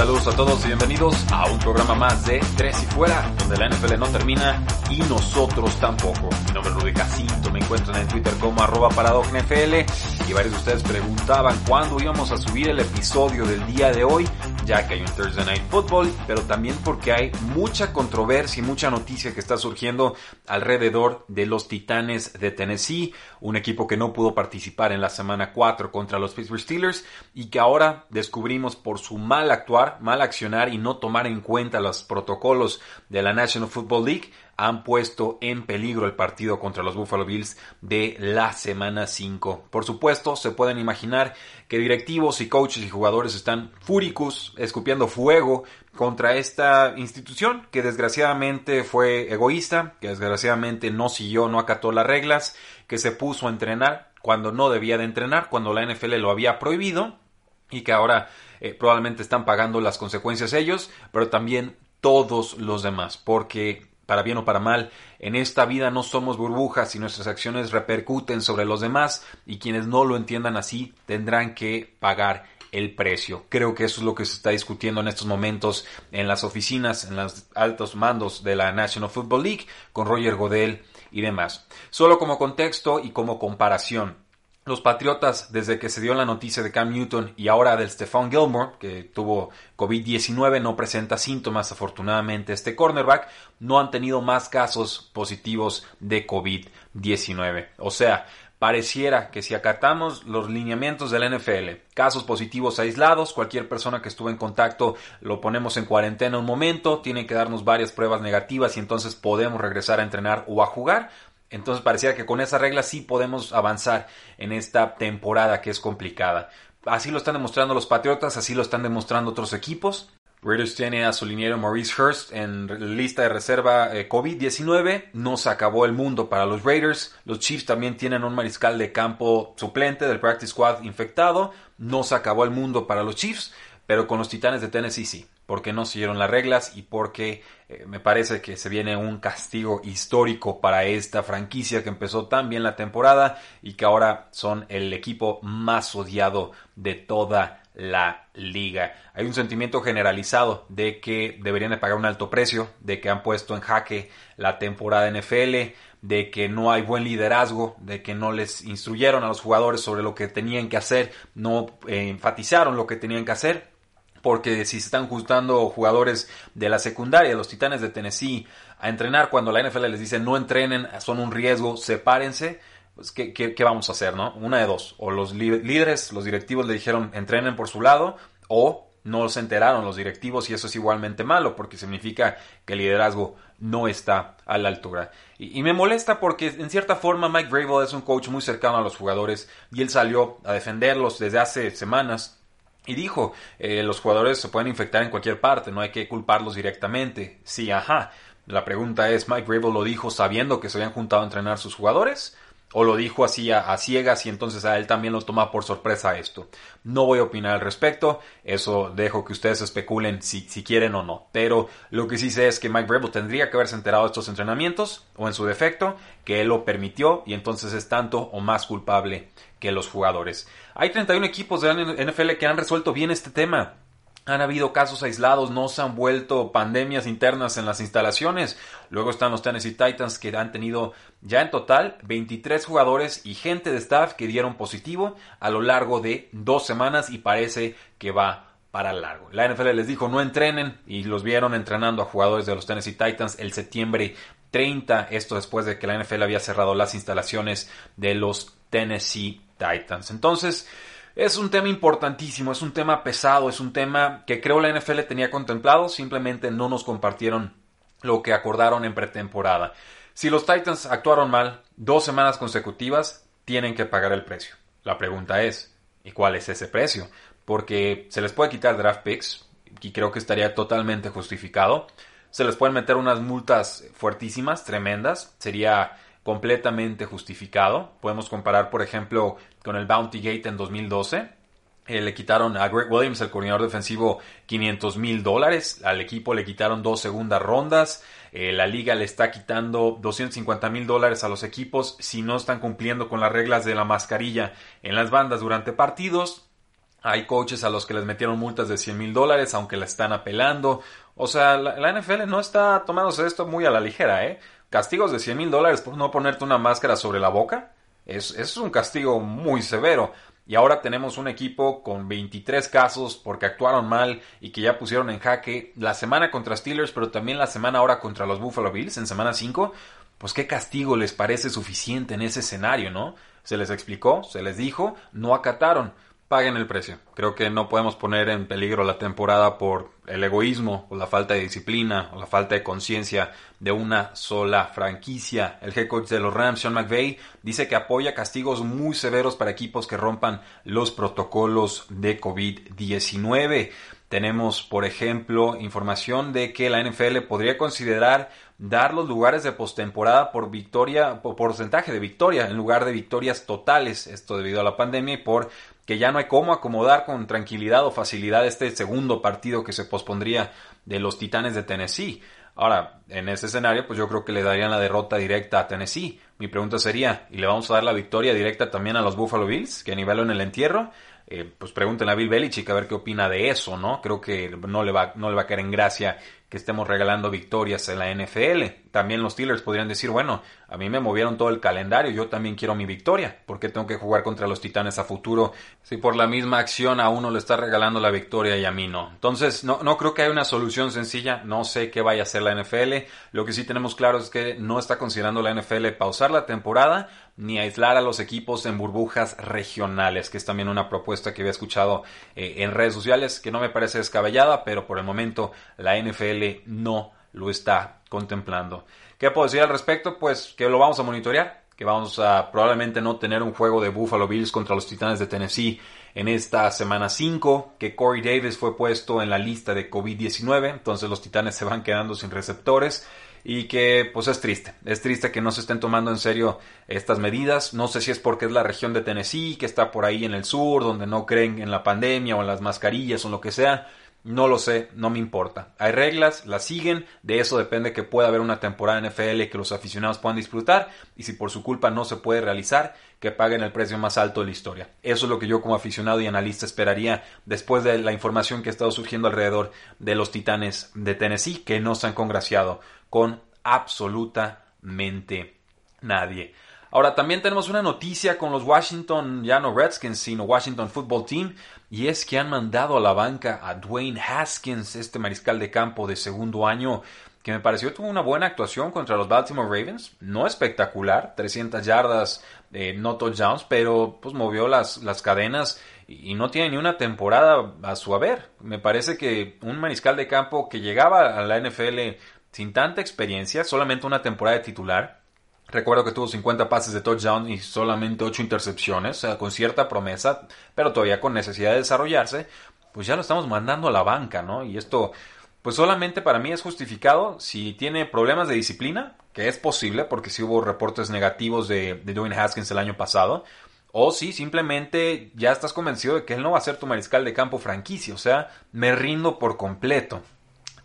Saludos a todos y bienvenidos a un programa más de Tres y Fuera, donde la NFL no termina y nosotros tampoco. Mi nombre es Rudy Jacinto, me encuentran en Twitter como arroba NFL y varios de ustedes preguntaban cuándo íbamos a subir el episodio del día de hoy, ya que hay un Thursday Night Football, pero también porque hay mucha controversia y mucha noticia que está surgiendo alrededor de los Titanes de Tennessee, un equipo que no pudo participar en la semana 4 contra los Pittsburgh Steelers y que ahora descubrimos por su mal actuar, mal accionar y no tomar en cuenta los protocolos de la National Football League, han puesto en peligro el partido contra los Buffalo Bills de la semana 5. Por supuesto, se pueden imaginar que directivos y coaches y jugadores están fúricos, escupiendo fuego contra esta institución que desgraciadamente fue egoísta, que desgraciadamente no siguió, no acató las reglas, que se puso a entrenar cuando no debía de entrenar, cuando la NFL lo había prohibido y que ahora eh, probablemente están pagando las consecuencias ellos, pero también todos los demás, porque para bien o para mal, en esta vida no somos burbujas y nuestras acciones repercuten sobre los demás y quienes no lo entiendan así tendrán que pagar el precio. Creo que eso es lo que se está discutiendo en estos momentos en las oficinas, en los altos mandos de la National Football League con Roger Godel y demás. Solo como contexto y como comparación. Los Patriotas, desde que se dio la noticia de Cam Newton y ahora del Stephon Gilmore, que tuvo COVID-19, no presenta síntomas, afortunadamente, este cornerback, no han tenido más casos positivos de COVID-19. O sea, pareciera que si acatamos los lineamientos del NFL, casos positivos aislados, cualquier persona que estuvo en contacto lo ponemos en cuarentena un momento, tiene que darnos varias pruebas negativas y entonces podemos regresar a entrenar o a jugar. Entonces pareciera que con esa regla sí podemos avanzar en esta temporada que es complicada. Así lo están demostrando los Patriotas, así lo están demostrando otros equipos. Raiders tiene a su liniero Maurice Hurst en lista de reserva eh, COVID-19. No se acabó el mundo para los Raiders. Los Chiefs también tienen un mariscal de campo suplente del Practice Squad infectado. No se acabó el mundo para los Chiefs, pero con los Titanes de Tennessee sí porque no siguieron las reglas y porque eh, me parece que se viene un castigo histórico para esta franquicia que empezó tan bien la temporada y que ahora son el equipo más odiado de toda la liga. Hay un sentimiento generalizado de que deberían de pagar un alto precio, de que han puesto en jaque la temporada NFL, de que no hay buen liderazgo, de que no les instruyeron a los jugadores sobre lo que tenían que hacer, no eh, enfatizaron lo que tenían que hacer porque si se están juntando jugadores de la secundaria, los Titanes de Tennessee, a entrenar cuando la NFL les dice no entrenen, son un riesgo, sepárense, pues ¿qué, qué, vamos a hacer, no? Una de dos, o los líderes, los directivos le dijeron entrenen por su lado, o no se enteraron los directivos y eso es igualmente malo porque significa que el liderazgo no está a la altura. Y, y, me molesta porque en cierta forma Mike Vrabel es un coach muy cercano a los jugadores y él salió a defenderlos desde hace semanas y dijo, eh, los jugadores se pueden infectar en cualquier parte, no hay que culparlos directamente. Sí, ajá. La pregunta es, ¿Mike Rabel lo dijo sabiendo que se habían juntado a entrenar sus jugadores? ¿O lo dijo así a, ciegas y entonces a él también lo toma por sorpresa esto? No voy a opinar al respecto, eso dejo que ustedes especulen si, si quieren o no. Pero lo que sí sé es que Mike Rabel tendría que haberse enterado de estos entrenamientos, o en su defecto, que él lo permitió y entonces es tanto o más culpable que los jugadores. Hay 31 equipos de la NFL que han resuelto bien este tema. Han habido casos aislados, no se han vuelto pandemias internas en las instalaciones. Luego están los Tennessee Titans que han tenido ya en total 23 jugadores y gente de staff que dieron positivo a lo largo de dos semanas y parece que va para largo. La NFL les dijo no entrenen y los vieron entrenando a jugadores de los Tennessee Titans el septiembre 30, esto después de que la NFL había cerrado las instalaciones de los Tennessee Titans. Entonces, es un tema importantísimo, es un tema pesado, es un tema que creo la NFL tenía contemplado, simplemente no nos compartieron lo que acordaron en pretemporada. Si los Titans actuaron mal dos semanas consecutivas, tienen que pagar el precio. La pregunta es, ¿y cuál es ese precio? Porque se les puede quitar draft picks, y creo que estaría totalmente justificado. Se les pueden meter unas multas fuertísimas, tremendas. Sería completamente justificado. Podemos comparar, por ejemplo, con el Bounty Gate en 2012. Eh, le quitaron a Greg Williams, el coordinador defensivo, 500 mil dólares. Al equipo le quitaron dos segundas rondas. Eh, la liga le está quitando 250 mil dólares a los equipos si no están cumpliendo con las reglas de la mascarilla en las bandas durante partidos. Hay coaches a los que les metieron multas de 100 mil dólares, aunque la están apelando. O sea, la, NFL no está tomándose esto muy a la ligera, ¿eh? Castigos de 100 mil dólares por no ponerte una máscara sobre la boca. Es, es un castigo muy severo. Y ahora tenemos un equipo con 23 casos porque actuaron mal y que ya pusieron en jaque la semana contra Steelers, pero también la semana ahora contra los Buffalo Bills en semana 5. Pues qué castigo les parece suficiente en ese escenario, ¿no? Se les explicó, se les dijo, no acataron paguen el precio. Creo que no podemos poner en peligro la temporada por el egoísmo o la falta de disciplina o la falta de conciencia de una sola franquicia. El head coach de los Rams, Sean McVay, dice que apoya castigos muy severos para equipos que rompan los protocolos de COVID-19. Tenemos, por ejemplo, información de que la NFL podría considerar dar los lugares de postemporada por victoria, por porcentaje de victoria, en lugar de victorias totales. Esto debido a la pandemia y por que ya no hay cómo acomodar con tranquilidad o facilidad este segundo partido que se pospondría de los Titanes de Tennessee. Ahora, en ese escenario, pues yo creo que le darían la derrota directa a Tennessee. Mi pregunta sería, ¿y le vamos a dar la victoria directa también a los Buffalo Bills, que nivel en el entierro? Eh, pues pregúntenle a Bill Belichick a ver qué opina de eso, ¿no? Creo que no le va, no le va a caer en gracia que estemos regalando victorias en la NFL. También los Steelers podrían decir, bueno, a mí me movieron todo el calendario, yo también quiero mi victoria. ¿Por qué tengo que jugar contra los Titanes a futuro si por la misma acción a uno le está regalando la victoria y a mí no? Entonces, no, no creo que haya una solución sencilla, no sé qué vaya a hacer la NFL. Lo que sí tenemos claro es que no está considerando la NFL pausar la temporada ni aislar a los equipos en burbujas regionales, que es también una propuesta que había escuchado eh, en redes sociales, que no me parece descabellada, pero por el momento la NFL no lo está contemplando. ¿Qué puedo decir al respecto? Pues que lo vamos a monitorear, que vamos a probablemente no tener un juego de Buffalo Bills contra los Titanes de Tennessee en esta semana 5, que Corey Davis fue puesto en la lista de COVID-19, entonces los Titanes se van quedando sin receptores y que pues es triste, es triste que no se estén tomando en serio estas medidas, no sé si es porque es la región de Tennessee que está por ahí en el sur, donde no creen en la pandemia o en las mascarillas o lo que sea, no lo sé, no me importa. Hay reglas, las siguen, de eso depende que pueda haber una temporada NFL que los aficionados puedan disfrutar y si por su culpa no se puede realizar, que paguen el precio más alto de la historia. Eso es lo que yo como aficionado y analista esperaría después de la información que ha estado surgiendo alrededor de los Titanes de Tennessee que no se han congraciado con absolutamente nadie. Ahora también tenemos una noticia con los Washington, ya no Redskins, sino Washington Football Team, y es que han mandado a la banca a Dwayne Haskins, este mariscal de campo de segundo año, que me pareció tuvo una buena actuación contra los Baltimore Ravens, no espectacular, 300 yardas, eh, no touchdowns, pero pues movió las, las cadenas y no tiene ni una temporada a su haber. Me parece que un mariscal de campo que llegaba a la NFL sin tanta experiencia, solamente una temporada de titular. Recuerdo que tuvo 50 pases de touchdown y solamente 8 intercepciones, o sea, con cierta promesa, pero todavía con necesidad de desarrollarse, pues ya lo estamos mandando a la banca, ¿no? Y esto, pues solamente para mí es justificado si tiene problemas de disciplina, que es posible, porque sí hubo reportes negativos de, de Dwayne Haskins el año pasado, o si simplemente ya estás convencido de que él no va a ser tu mariscal de campo franquicia, o sea, me rindo por completo.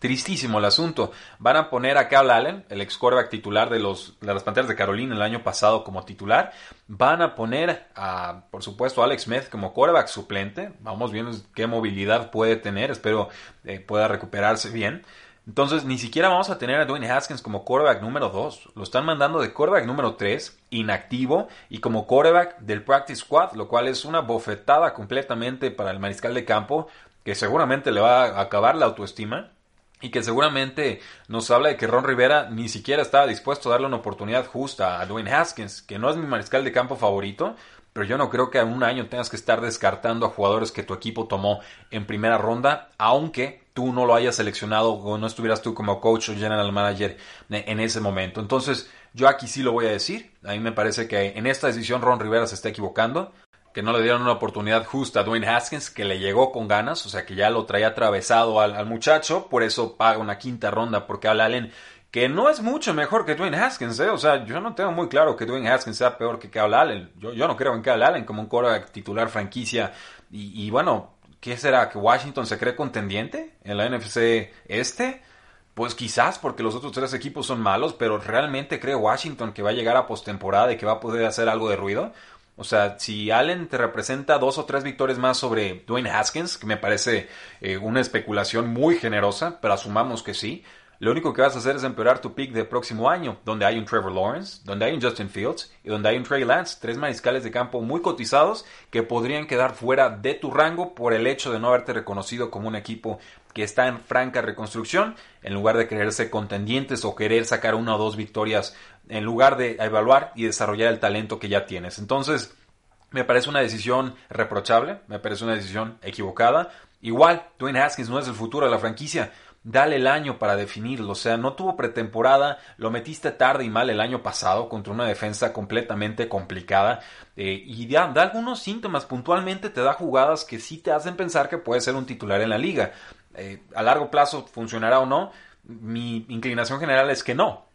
Tristísimo el asunto. Van a poner a Cal Allen, el ex quarterback titular de, las Panteras de Carolina el año pasado como titular. Van a poner a, por supuesto, a Alex Smith como quarterback suplente. Vamos viendo qué movilidad puede tener. Espero eh, pueda recuperarse bien. Entonces, ni siquiera vamos a tener a Dwayne Haskins como quarterback número 2. Lo están mandando de quarterback número 3, inactivo, y como quarterback del practice squad, lo cual es una bofetada completamente para el mariscal de campo, que seguramente le va a acabar la autoestima y que seguramente nos habla de que Ron Rivera ni siquiera estaba dispuesto a darle una oportunidad justa a Dwayne Haskins, que no es mi mariscal de campo favorito, pero yo no creo que en un año tengas que estar descartando a jugadores que tu equipo tomó en primera ronda, aunque tú no lo hayas seleccionado o no estuvieras tú como coach o general manager en ese momento. Entonces, yo aquí sí lo voy a decir. A mí me parece que en esta decisión Ron Rivera se está equivocando, que no le dieron una oportunidad justa a Dwayne Haskins, que le llegó con ganas, o sea que ya lo traía atravesado al, muchacho, por eso paga una quinta ronda porque Al Allen que no es mucho mejor que Dwayne Haskins, ¿eh? O sea, yo no tengo muy claro que Dwayne Haskins sea peor que Kyle Allen. Yo, no creo en Kyle Allen como un quarterback titular franquicia. Y, y, bueno, ¿qué será? ¿Que Washington se cree contendiente en la NFC este? Pues quizás porque los otros tres equipos son malos, pero realmente cree Washington que va a llegar a postemporada y que va a poder hacer algo de ruido. O sea, si Allen te representa dos o tres victorias más sobre Dwayne Haskins, que me parece eh, una especulación muy generosa, pero asumamos que sí, lo único que vas a hacer es empeorar tu pick del próximo año, donde hay un Trevor Lawrence, donde hay un Justin Fields y donde hay un Trey Lance, tres mariscales de campo muy cotizados que podrían quedar fuera de tu rango por el hecho de no haberte reconocido como un equipo que está en franca reconstrucción, en lugar de quererse contendientes o querer sacar una o dos victorias, en lugar de evaluar y desarrollar el talento que ya tienes. Entonces, me parece una decisión reprochable, me parece una decisión equivocada. Igual, Dwayne Haskins no es el futuro de la franquicia dale el año para definirlo. O sea, no tuvo pretemporada, lo metiste tarde y mal el año pasado contra una defensa completamente complicada. Eh, y da, da, algunos síntomas, puntualmente te da jugadas que sí te hacen pensar que puede ser un titular en la liga. Eh, a largo plazo funcionará o no, mi inclinación general es que no.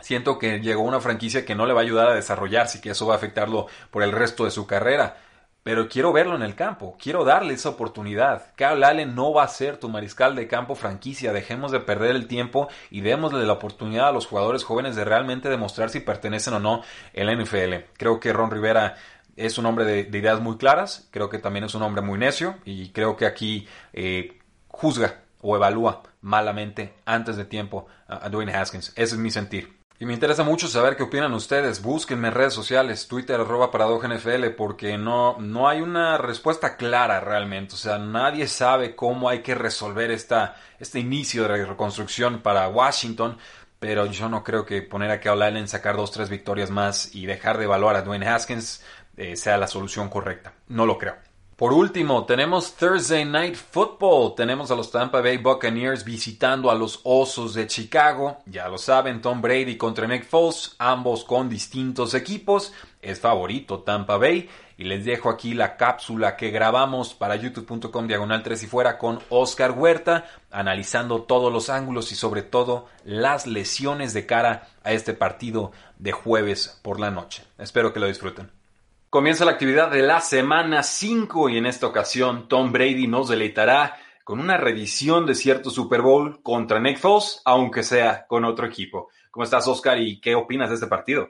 Siento que llegó una franquicia que no le va a ayudar a desarrollarse y que eso va a afectarlo por el resto de su carrera pero quiero verlo en el campo, quiero darle esa oportunidad. Kyle Allen no va a ser tu mariscal de campo franquicia, dejemos de perder el tiempo y démosle la oportunidad a los jugadores jóvenes de realmente demostrar si pertenecen o no en la NFL. Creo que Ron Rivera es un hombre de, ideas muy claras, creo que también es un hombre muy necio y creo que aquí eh, juzga o evalúa malamente antes de tiempo a Dwayne Haskins. Ese es mi sentir. Y me interesa mucho saber qué opinan ustedes. Búsquenme en redes sociales, Twitter arroba NFL, porque no, no hay una respuesta clara realmente. O sea, nadie sabe cómo hay que resolver esta, este inicio de reconstrucción para Washington. Pero yo no creo que poner a Kyle Allen, sacar dos, tres victorias más y dejar de evaluar a Dwayne Haskins eh, sea la solución correcta. No lo creo. Por último, tenemos Thursday Night Football. Tenemos a los Tampa Bay Buccaneers visitando a los Osos de Chicago. Ya lo saben, Tom Brady contra Nick Foles, ambos con distintos equipos. Es favorito Tampa Bay. Y les dejo aquí la cápsula que grabamos para youtube.com diagonal 3 y fuera con Oscar Huerta, analizando todos los ángulos y sobre todo las lesiones de cara a este partido de jueves por la noche. Espero que lo disfruten. Comienza la actividad de la semana 5 y en esta ocasión Tom Brady nos deleitará con una revisión de cierto Super Bowl contra Nick Foles, aunque sea con otro equipo. ¿Cómo estás, Oscar? ¿Y qué opinas de este partido?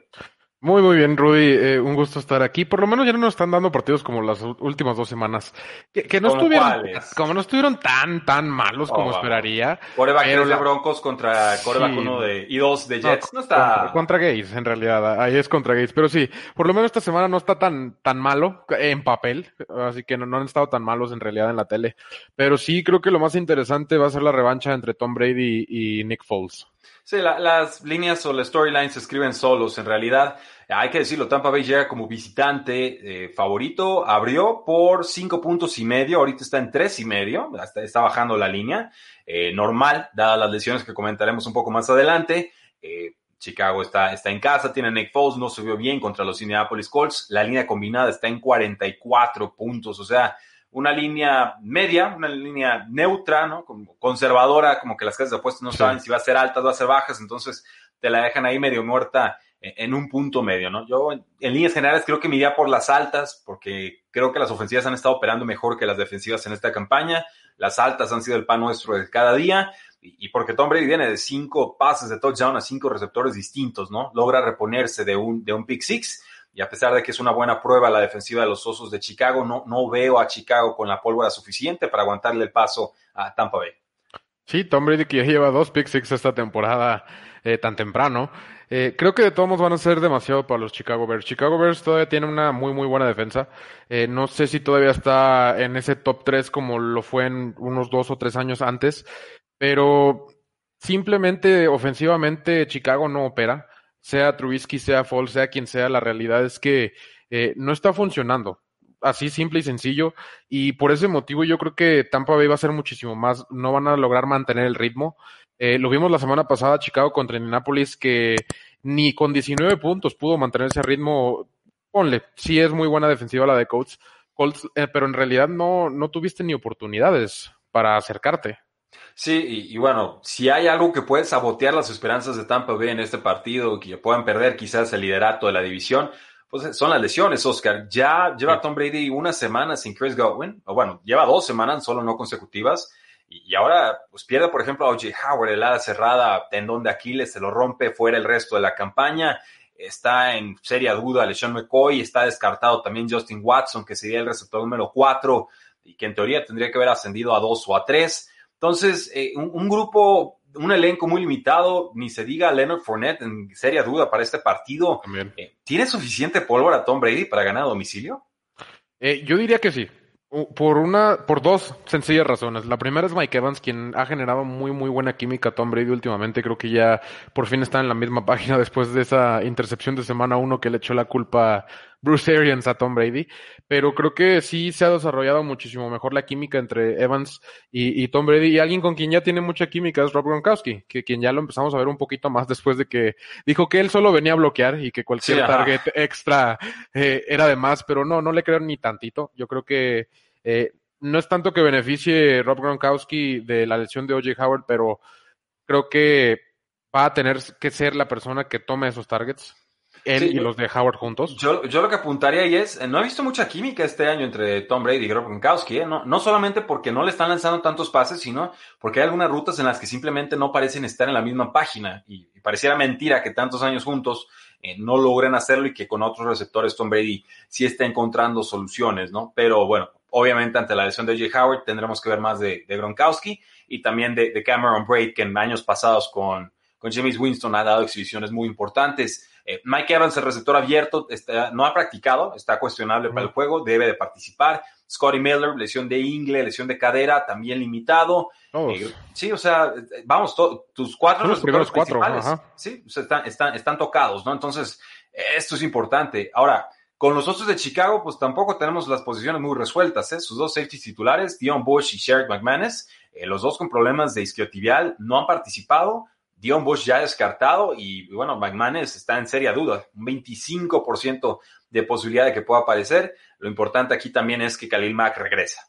Muy, muy bien, Rudy. Eh, un gusto estar aquí. Por lo menos ya no nos están dando partidos como las últimas dos semanas. Que, no estuvieron, como no estuvieron tan, tan malos como oh, esperaría. Coreback pero de Broncos contra coreback uno de, y dos de Jets. No, está. Contra, Gates, en realidad. Ahí es contra Gates. Pero sí, por lo menos esta semana no está tan, tan malo en papel. Así que no, no han estado tan malos en realidad en la tele. Pero sí, creo que lo más interesante va a ser la revancha entre Tom Brady y Nick Foles. Sí, las líneas o las storylines se escriben solos. En realidad, hay que decirlo, Tampa Bay llega como visitante eh, favorito. Abrió por cinco puntos y medio. Ahorita está en tres y medio. Está, bajando la línea. Eh, normal, dadas las lesiones que comentaremos un poco más adelante. Eh, Chicago está, está en casa, tiene Nick Foles, no se vio bien contra los Indianapolis Colts. La línea combinada está en 44 puntos. O sea, una línea media, una línea neutra, ¿no? Como conservadora, como que las casas de apuestas no saben si va a ser altas o va a ser bajas, entonces te la dejan ahí medio muerta en un punto medio, ¿no? Yo en líneas generales creo que me iría por las altas, porque creo que las ofensivas han estado operando mejor que las defensivas en esta campaña. Las altas han sido el pan nuestro de cada día y porque Tom Brady viene de cinco pases de touchdown a cinco receptores distintos, ¿no? Logra reponerse de un, de un pick six y a pesar de que es una buena prueba la defensiva de los Osos de Chicago, no, no veo a Chicago con la pólvora suficiente para aguantarle el paso a Tampa Bay. Sí, Tom Brady que ya lleva dos pick six esta temporada eh, tan temprano. Eh, creo que de todos modos van a ser demasiado para los Chicago Bears. Chicago Bears todavía tiene una muy, muy buena defensa. Eh, no sé si todavía está en ese top 3 como lo fue en unos dos o tres años antes, pero simplemente ofensivamente Chicago no opera sea Trubisky, sea Fall, sea quien sea, la realidad es que eh, no está funcionando. así simple y sencillo. Y por ese motivo yo creo que Tampa Bay va a ser muchísimo más. No van a lograr mantener el ritmo. Eh, lo vimos la semana pasada, Chicago contra Indianapolis, que ni con 19 puntos pudo mantener ese ritmo. Ponle, sí es muy buena defensiva la de Colts, Colts eh, pero en realidad no, no tuviste ni oportunidades para acercarte. Sí, y, bueno, si hay algo que puede sabotear las esperanzas de Tampa Bay en este partido, que puedan perder quizás el liderato de la división, pues son las lesiones, Oscar. Ya lleva Tom Brady una semana sin Chris Godwin, o bueno, lleva dos semanas, solo no consecutivas, y, ahora pues pierde, por ejemplo, a O.J. Howard, el ala cerrada, tendón de Aquiles, se lo rompe fuera el resto de la campaña. Está en seria duda LeSean McCoy, está descartado también Justin Watson, que sería el receptor número cuatro y que en teoría tendría que haber ascendido a dos o a tres. Entonces, eh, un, grupo, un elenco muy limitado, ni se diga Leonard Fournette en seria duda para este partido. Eh, ¿Tiene suficiente pólvora Tom Brady para ganar a domicilio? Eh, yo diría que sí. Por una, por dos sencillas razones. La primera es Mike Evans, quien ha generado muy, muy buena química a Tom Brady últimamente. Creo que ya por fin está en la misma página después de esa intercepción de semana uno que le echó la culpa Bruce Arians a Tom Brady, pero creo que sí se ha desarrollado muchísimo mejor la química entre Evans y, Tom Brady y alguien con quien ya tiene mucha química es Rob Gronkowski, que quien ya lo empezamos a ver un poquito más después de que dijo que él solo venía a bloquear y que cualquier target extra eh, era de más, pero no, no le creo ni tantito. Yo creo que eh, no es tanto que beneficie Rob Gronkowski de la lesión de OJ Howard, pero creo que va a tener que ser la persona que tome esos targets él y los de Howard juntos. Yo, yo, lo que apuntaría ahí es, eh, no he visto mucha química este año entre Tom Brady y Grob Gronkowski, ¿eh? no, no solamente porque no le están lanzando tantos pases, sino porque hay algunas rutas en las que simplemente no parecen estar en la misma página y, pareciera mentira que tantos años juntos eh, no logren hacerlo y que con otros receptores Tom Brady sí está encontrando soluciones, ¿no? Pero bueno, obviamente ante la lesión de J. Howard tendremos que ver más de, de Gronkowski y también de, de Cameron Braid, que en años pasados con, con James Winston ha dado exhibiciones muy importantes. Eh, Mike Evans, el receptor abierto, no ha practicado, está cuestionable para el juego, debe de participar. Scotty Miller, lesión de ingle, lesión de cadera, también limitado. Eh, sí, o sea, vamos, tus cuatro los primeros cuatro, sí, están, están, están tocados, ¿no? Entonces, esto es importante. Ahora, con los otros de Chicago, pues tampoco tenemos las posiciones muy resueltas. ¿eh? Sus dos safeties titulares, Dion Bush y Sherrick McManus, eh, los dos con problemas de isquiotibial, no han participado. Dion Bush ya descartado y bueno, McManus está en seria duda, un 25% de posibilidad de que pueda aparecer. Lo importante aquí también es que Khalil Mack regresa.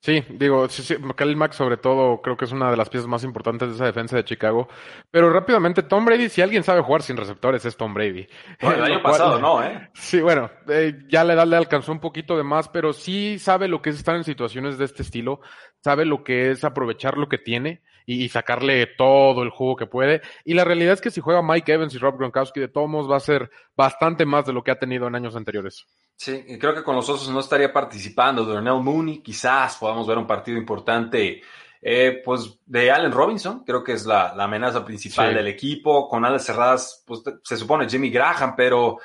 Sí, digo, sí, Khalil Mack sobre todo creo que es una de las piezas más importantes de esa defensa de Chicago. Pero rápidamente, Tom Brady, si alguien sabe jugar sin receptores es Tom Brady. Bueno, el año pasado no, ¿eh? Sí, bueno, eh, ya la edad le alcanzó un poquito de más, pero sí sabe lo que es estar en situaciones de este estilo, sabe lo que es aprovechar lo que tiene y, sacarle todo el jugo que puede. Y la realidad es que si juega Mike Evans y Rob Gronkowski, de todos modos va a ser bastante más de lo que ha tenido en años anteriores. Sí, creo que con los Osos no estaría participando Darnell Mooney. Quizás podamos ver un partido importante, eh, pues, de Allen Robinson. Creo que es la, amenaza principal del equipo. Con alas cerradas, pues, se supone Jimmy Graham, pero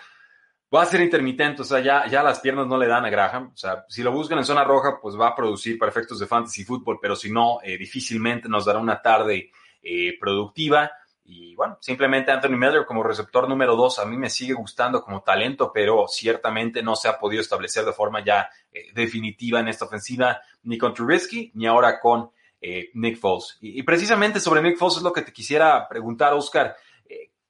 va a ser intermitente, o sea, ya, ya las piernas no le dan a Graham. O sea, si lo buscan en zona roja, pues va a producir para efectos de fantasy fútbol, pero si no, eh, difícilmente nos dará una tarde eh, productiva. Y bueno, simplemente Anthony Miller como receptor número dos a mí me sigue gustando como talento, pero ciertamente no se ha podido establecer de forma ya eh, definitiva en esta ofensiva, ni con Trubisky, ni ahora con Nick Foles. Y, y, precisamente sobre Nick Foles es lo que te quisiera preguntar, Oscar.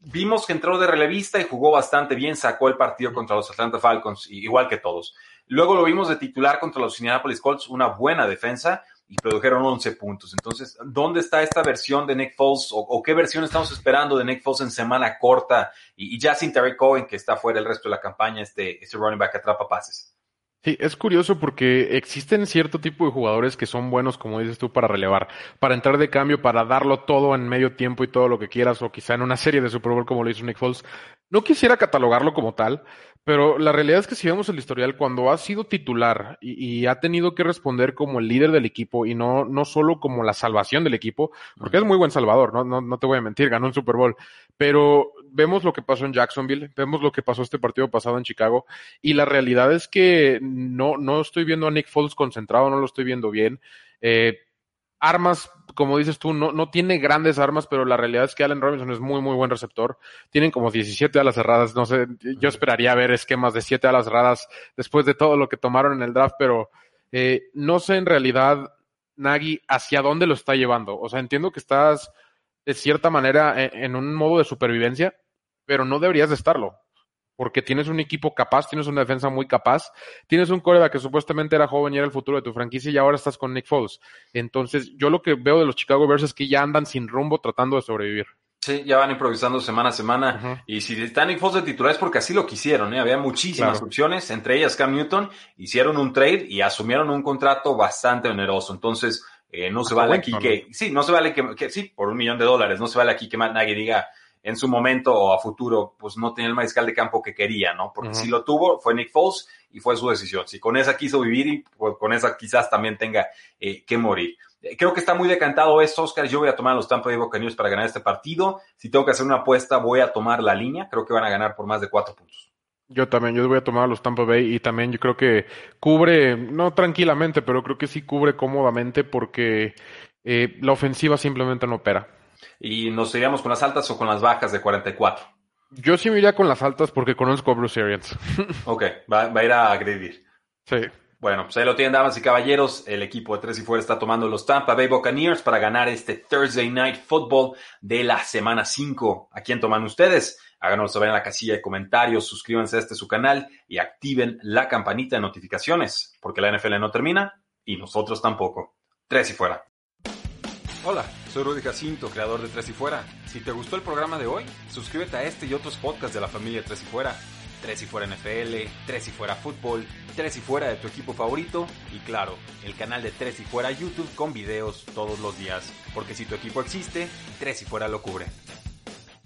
Vimos que entró de relevista y jugó bastante bien, sacó el partido contra los Atlanta Falcons, igual que todos. Luego lo vimos de titular contra los Indianapolis Colts, una buena defensa, y produjeron 11 puntos. Entonces, ¿dónde está esta versión de Nick Foles o, qué versión estamos esperando de Nick Foles en semana corta y, ya sin Terry Cohen, que está fuera el resto de la campaña, este, este running back atrapa pases? Sí, es curioso porque existen cierto tipo de jugadores que son buenos, como dices tú, para relevar, para entrar de cambio, para darlo todo en medio tiempo y todo lo que quieras, o quizá en una serie de Super Bowl como lo hizo Nick Foles. No quisiera catalogarlo como tal, pero la realidad es que si vemos el historial, cuando ha sido titular y, ha tenido que responder como el líder del equipo y no, no solo como la salvación del equipo, porque es muy buen salvador, no, no, no te voy a mentir, ganó un Super Bowl, pero vemos lo que pasó en Jacksonville, vemos lo que pasó este partido pasado en Chicago y la realidad es que no, no estoy viendo a Nick Foles concentrado, no lo estoy viendo bien. Eh, armas, como dices tú, no, no tiene grandes armas, pero la realidad es que Allen Robinson es muy, muy buen receptor. Tienen como 17 alas cerradas. No sé, yo esperaría ver esquemas de 7 alas cerradas después de todo lo que tomaron en el draft, pero eh, no sé en realidad, Nagy, hacia dónde lo está llevando. O sea, entiendo que estás de cierta manera en, en un modo de supervivencia, pero no deberías de estarlo porque tienes un equipo capaz, tienes una defensa muy capaz, tienes un coreback que supuestamente era joven y era el futuro de tu franquicia y ahora estás con Nick Foles. Entonces, yo lo que veo de los Chicago Bears es que ya andan sin rumbo tratando de sobrevivir. Sí, ya van improvisando semana a semana. Uh -huh. Y si están Nick Foles de titular es porque así lo quisieron. ¿eh? Había muchísimas claro. opciones, entre ellas Cam Newton. Hicieron un trade y asumieron un contrato bastante oneroso. Entonces, eh, no se vale aquí que. Sí, no se vale que, que, Sí, por un millón de dólares. No se vale aquí que nadie diga en su momento o a futuro, pues no tenía el mariscal de campo que quería, ¿no? Porque uh -huh. si lo tuvo, fue Nick Foles y fue su decisión. Si con esa quiso vivir y pues, con esa quizás también tenga eh, que morir. Eh, creo que está muy decantado esto, Oscar. Yo voy a tomar los Tampa Bay Buccaneers para ganar este partido. Si tengo que hacer una apuesta, voy a tomar la línea. Creo que van a ganar por más de cuatro puntos. Yo también, yo voy a tomar a los Tampa Bay y también yo creo que cubre, no tranquilamente, pero creo que sí cubre cómodamente porque eh, la ofensiva simplemente no opera. ¿Y nos iríamos con las altas o con las bajas de 44? Yo sí me iría con las altas porque conozco a Bruce Arians. ok, va, va, a ir a agredir. Sí. Bueno, pues ahí lo tienen, damas y caballeros. El equipo de Tres y Fuera está tomando los Tampa Bay Buccaneers para ganar este Thursday Night Football de la semana 5. ¿A quién toman ustedes? Háganos saber en la casilla de comentarios, suscríbanse a este su canal y activen la campanita de notificaciones, porque la NFL no termina y nosotros tampoco. Tres y Fuera. Hola, soy Rudy Jacinto, creador de Tres y Fuera. Si te gustó el programa de hoy, suscríbete a este y otros podcasts de la familia Tres y Fuera. Tres y Fuera NFL, Tres y Fuera Fútbol, Tres y Fuera de tu equipo favorito y claro, el canal de Tres y Fuera YouTube con videos todos los días. Porque si tu equipo existe, Tres y Fuera lo cubre.